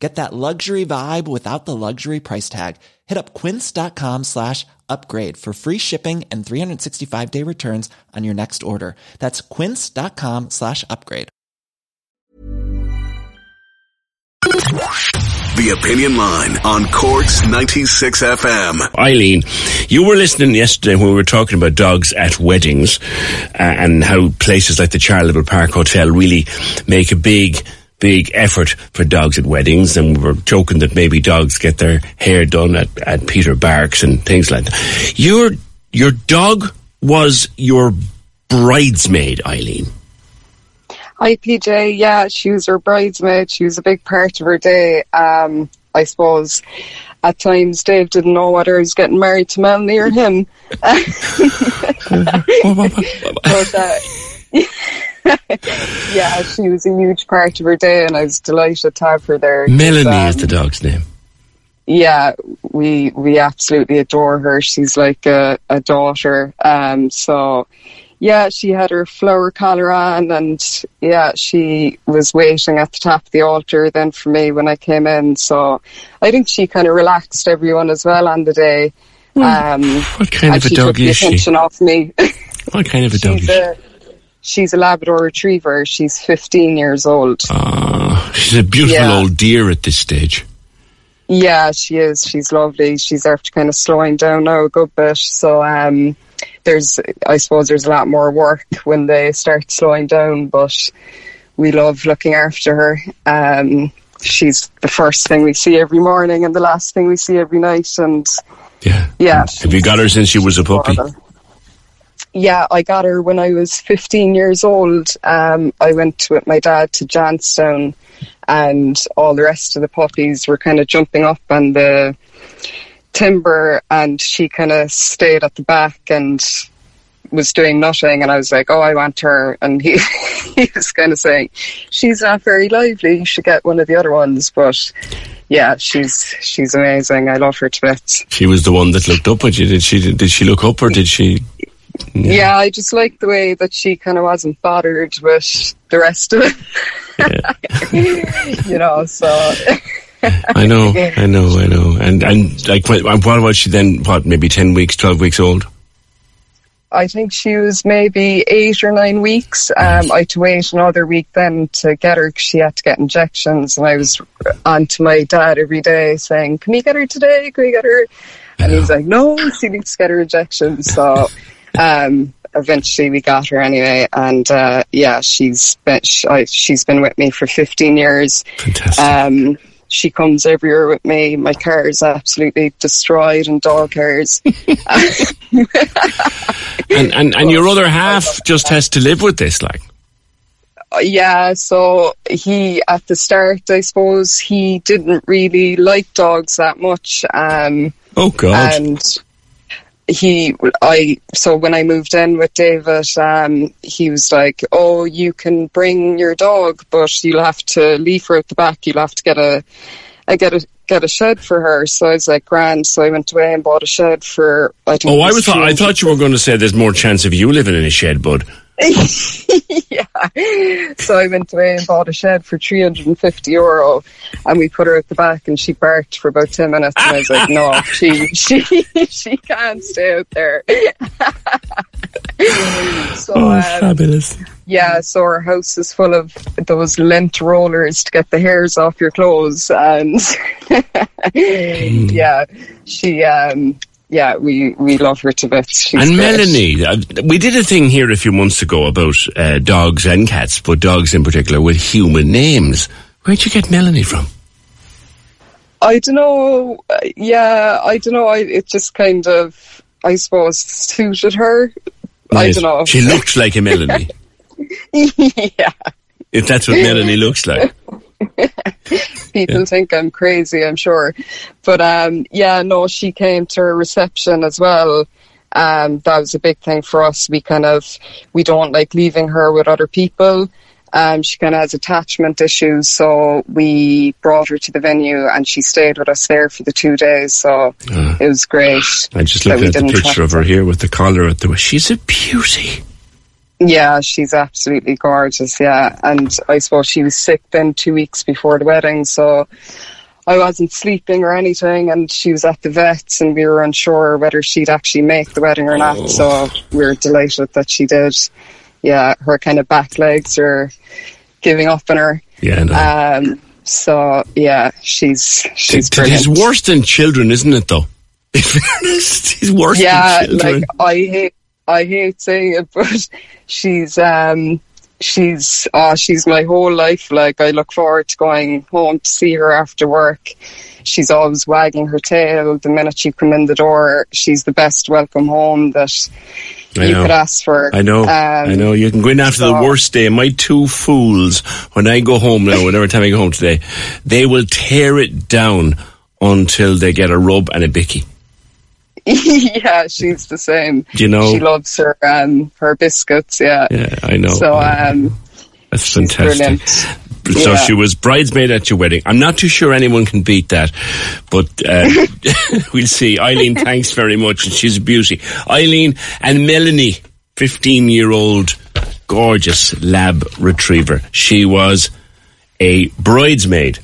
Get that luxury vibe without the luxury price tag. Hit up quince.com slash upgrade for free shipping and 365 day returns on your next order. That's quince.com slash upgrade. The Opinion Line on Cork's 96 FM. Eileen, you were listening yesterday when we were talking about dogs at weddings uh, and how places like the Charleville Park Hotel really make a big big effort for dogs at weddings, and we were joking that maybe dogs get their hair done at, at Peter Barks and things like that. Your your dog was your bridesmaid, Eileen. Hi, PJ. Yeah, she was her bridesmaid. She was a big part of her day. Um, I suppose at times Dave didn't know whether he was getting married to Melanie or him. but, uh, yeah, she was a huge part of her day, and I was delighted to have her there. Melanie um, is the dog's name. Yeah, we we absolutely adore her. She's like a, a daughter. Um, so yeah, she had her flower collar on, and yeah, she was waiting at the top of the altar then for me when I came in. So I think she kind of relaxed everyone as well on the day. Um, what kind of a dog is she? Off me. What kind of a dog is she? She's a Labrador Retriever. She's 15 years old. Uh, she's a beautiful yeah. old dear at this stage. Yeah, she is. She's lovely. She's after kind of slowing down now a good bit. So, um, there's, I suppose there's a lot more work when they start slowing down, but we love looking after her. Um, she's the first thing we see every morning and the last thing we see every night. And yeah, yeah. Have you got her since she was a puppy? Yeah, I got her when I was 15 years old. Um, I went with my dad to Johnstown, and all the rest of the puppies were kind of jumping up on the timber, and she kind of stayed at the back and was doing nothing. And I was like, "Oh, I want her," and he he was kind of saying, "She's not very lively. You should get one of the other ones," but yeah, she's she's amazing. I love her to bits. She was the one that looked up at you. Did she? Did she look up, or did she? Yeah. yeah, I just like the way that she kind of wasn't bothered with the rest of it. you know, so. I know, I know, I know. And and like, what, what was she then? What, maybe ten weeks, twelve weeks old? I think she was maybe eight or nine weeks. Um, I had to wait another week then to get her because she had to get injections. And I was on to my dad every day saying, Can we get her today? Can we get her? And he's like, No, she needs to get her injections. So um, eventually we got her anyway, and uh, yeah, she's been she's been with me for 15 years. Fantastic. Um, she comes everywhere with me. My car is absolutely destroyed and dog cars. and, and, and your other half just has to live with this, like. Uh, yeah, so he, at the start, I suppose, he didn't really like dogs that much. Um, oh, God. And he I so when I moved in with David, um, he was like, "Oh, you can bring your dog, but you'll have to leave her at the back. You'll have to get a, a get a get a shed for her." So I was like, "Grand." So I went away and bought a shed for. I think oh, I was. Th- I thought you were going to say there's more chance of you living in a shed, bud. yeah. So I went away and bought a shed for 350 euro and we put her at the back and she barked for about 10 minutes and I was like, no, she, she, she can't stay out there. so, oh, um, fabulous. Yeah, so our house is full of those lint rollers to get the hairs off your clothes and mm. yeah, she, um, yeah, we, we love her to bits. She's and great. Melanie, uh, we did a thing here a few months ago about uh, dogs and cats, but dogs in particular with human names. Where'd you get Melanie from? I don't know. Uh, yeah, I don't know. I, it just kind of, I suppose, suited her. Nice. I don't know. She looks like a Melanie. yeah. If that's what Melanie looks like. People yeah. think I'm crazy, I'm sure. But um, yeah, no, she came to her reception as well. Um, that was a big thing for us. We kind of we don't like leaving her with other people. Um, she kind of has attachment issues, so we brought her to the venue and she stayed with us there for the two days. So it was great. I just looked at the picture of her here with the collar at the. She's a beauty. Yeah, she's absolutely gorgeous. Yeah, and I suppose she was sick then two weeks before the wedding, so I wasn't sleeping or anything. And she was at the vets, and we were unsure whether she'd actually make the wedding or Oh. not. So we were delighted that she did. Yeah, her kind of back legs are giving up on her. Yeah, no. Um, so yeah, she's she's is brilliant. worse than children, isn't it? Though. In fairness, He's worse yeah, than children. like I hate I hate saying it, but she's um she's oh she's my whole life. Like I look forward to going home to see her after work. She's always wagging her tail the minute you come in the door. She's the best welcome home that I you know. could ask for. I know, Um, I know. You can go in after the worst day. My two fools, when I go home now, whenever time I go home today, they will tear it down until they get a rub and a bicky. yeah, she's the same. Do you know? She loves her um her biscuits. Yeah. Yeah, I know. So um, That's fantastic. brilliant. So Yeah. she was bridesmaid at your wedding. I'm not too sure anyone can beat that, but uh, we'll see. Eileen, thanks very much, and she's a beauty. Eileen and Melanie, 15 year old, gorgeous lab retriever. She was a bridesmaid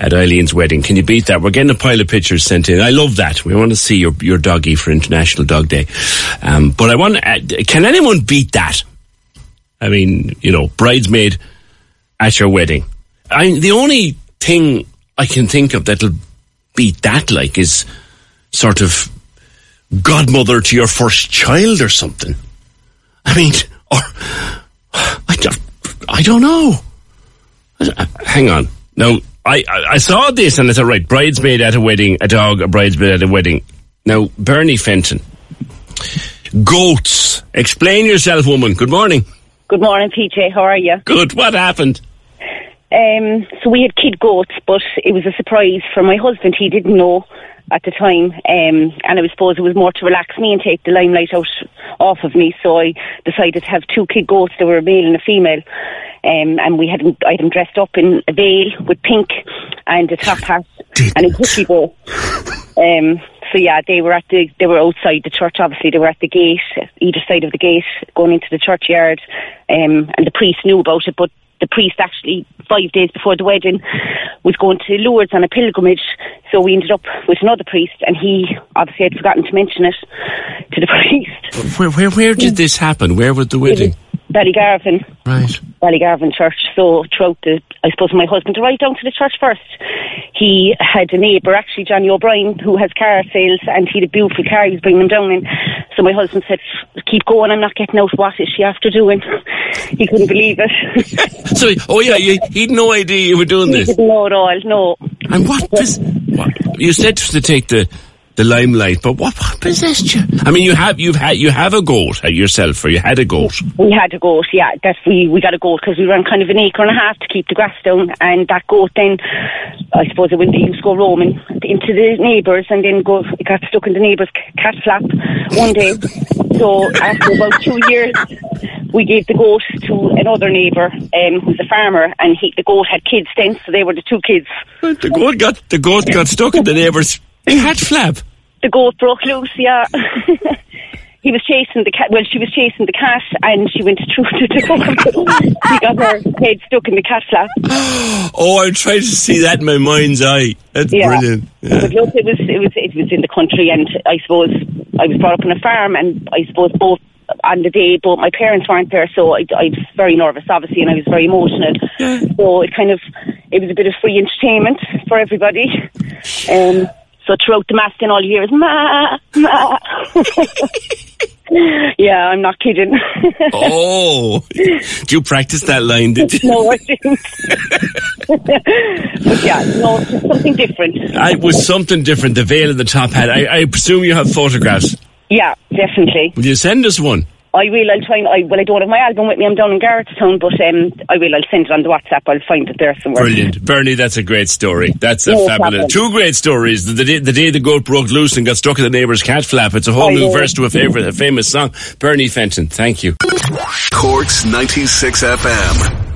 at Eileen's wedding. Can you beat that? We're getting a pile of pictures sent in. I love that. We want to see your your doggy for International Dog Day. Um, but I want. Uh, can anyone beat that? I mean, you know, bridesmaid at your wedding. I the only thing I can think of that'll beat that like is sort of godmother to your first child or something. I mean, or I I don't know. Uh, Hang on. Now, I, I, I saw this and I thought, right, bridesmaid at a wedding, a dog, a bridesmaid at a wedding. Now, Bernie Fenton. Goats. Explain yourself, woman. Good morning. Good morning, PJ. How are you? Good. What happened? Um, so we had kid goats, but it was a surprise for my husband. He didn't know at the time, um, and I suppose it was more to relax me and take the limelight out off of me. So I decided to have two kid goats. They were a male and a female, um, and we had them, I had them dressed up in a veil with pink and a top hat and a cookie bow. Um, so yeah, they were at the they were outside the church. Obviously, they were at the gate, either side of the gate, going into the churchyard. Um, and the priest knew about it, but the priest actually five days before the wedding was going to Lourdes on a pilgrimage. So we ended up with another priest, and he obviously had forgotten to mention it to the priest. Where, where, where did this happen? Where was the wedding? Ballygarvan. Right. Ballygarvan Church. So throughout the, I suppose my husband to right down to the church first. He had a neighbour, actually Johnny O'Brien, who has car sales, and he had a beautiful car. He was bringing them down in. So my husband said, "Keep going. I'm not getting out. What is she after doing?" he couldn't believe it. So, oh yeah, you, he'd no idea you were doing he this. didn't know at all. No. And what, pos- what you said to take the the limelight, but what, what possessed you? I mean, you have you've had you have a goat yourself, or you had a goat. We had a goat, yeah. That we we got a goat because we ran kind of an acre and a half to keep the grass down, and that goat then, I suppose it went used to go roaming into the neighbours, and then go it got stuck in the neighbour's cat flap one day. So after about two years, we gave the goat to another neighbour, um, who's a farmer, and he the goat had kids then, so they were the two kids. The goat got the goat got stuck in the neighbour's cat flap. The goat broke loose, yeah. He was chasing the cat. Well, she was chasing the cat, and she went through to the door. he got her head stuck in the cat flap. Oh, I'm trying to see that in my mind's eye. That's Yeah. brilliant. Yeah. But look, it was it was it was in the country, and I suppose I was brought up on a farm, and I suppose both on the day, both my parents weren't there, so I, I was very nervous, obviously, and I was very emotional. So it kind of it was a bit of free entertainment for everybody. Um, so throughout the mass, then all you hear is ma ma. yeah, I'm not kidding. Oh, did you practice that line? Did you? no, I didn't. but yeah, no, it's something different. I it was something different. The veil and the top hat. I, I presume you have photographs. Yeah, definitely. Will you send us one? I will. I'll try and I well. I don't have my album with me. I'm down in Garrettstown, but um, I will. I'll send it on the WhatsApp. I'll find it there somewhere. Brilliant, Bernie. That's a great story. That's a No fabulous. problem. Two great stories. The, the, day, the day the goat broke loose and got stuck in the neighbour's cat flap. It's a whole I new know. verse to a favorite, a famous song. Bernie Fenton. Thank you. Cork's 96 FM.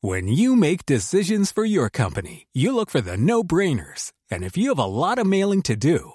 When you make decisions for your company, you look for the no brainers. And if you have a lot of mailing to do,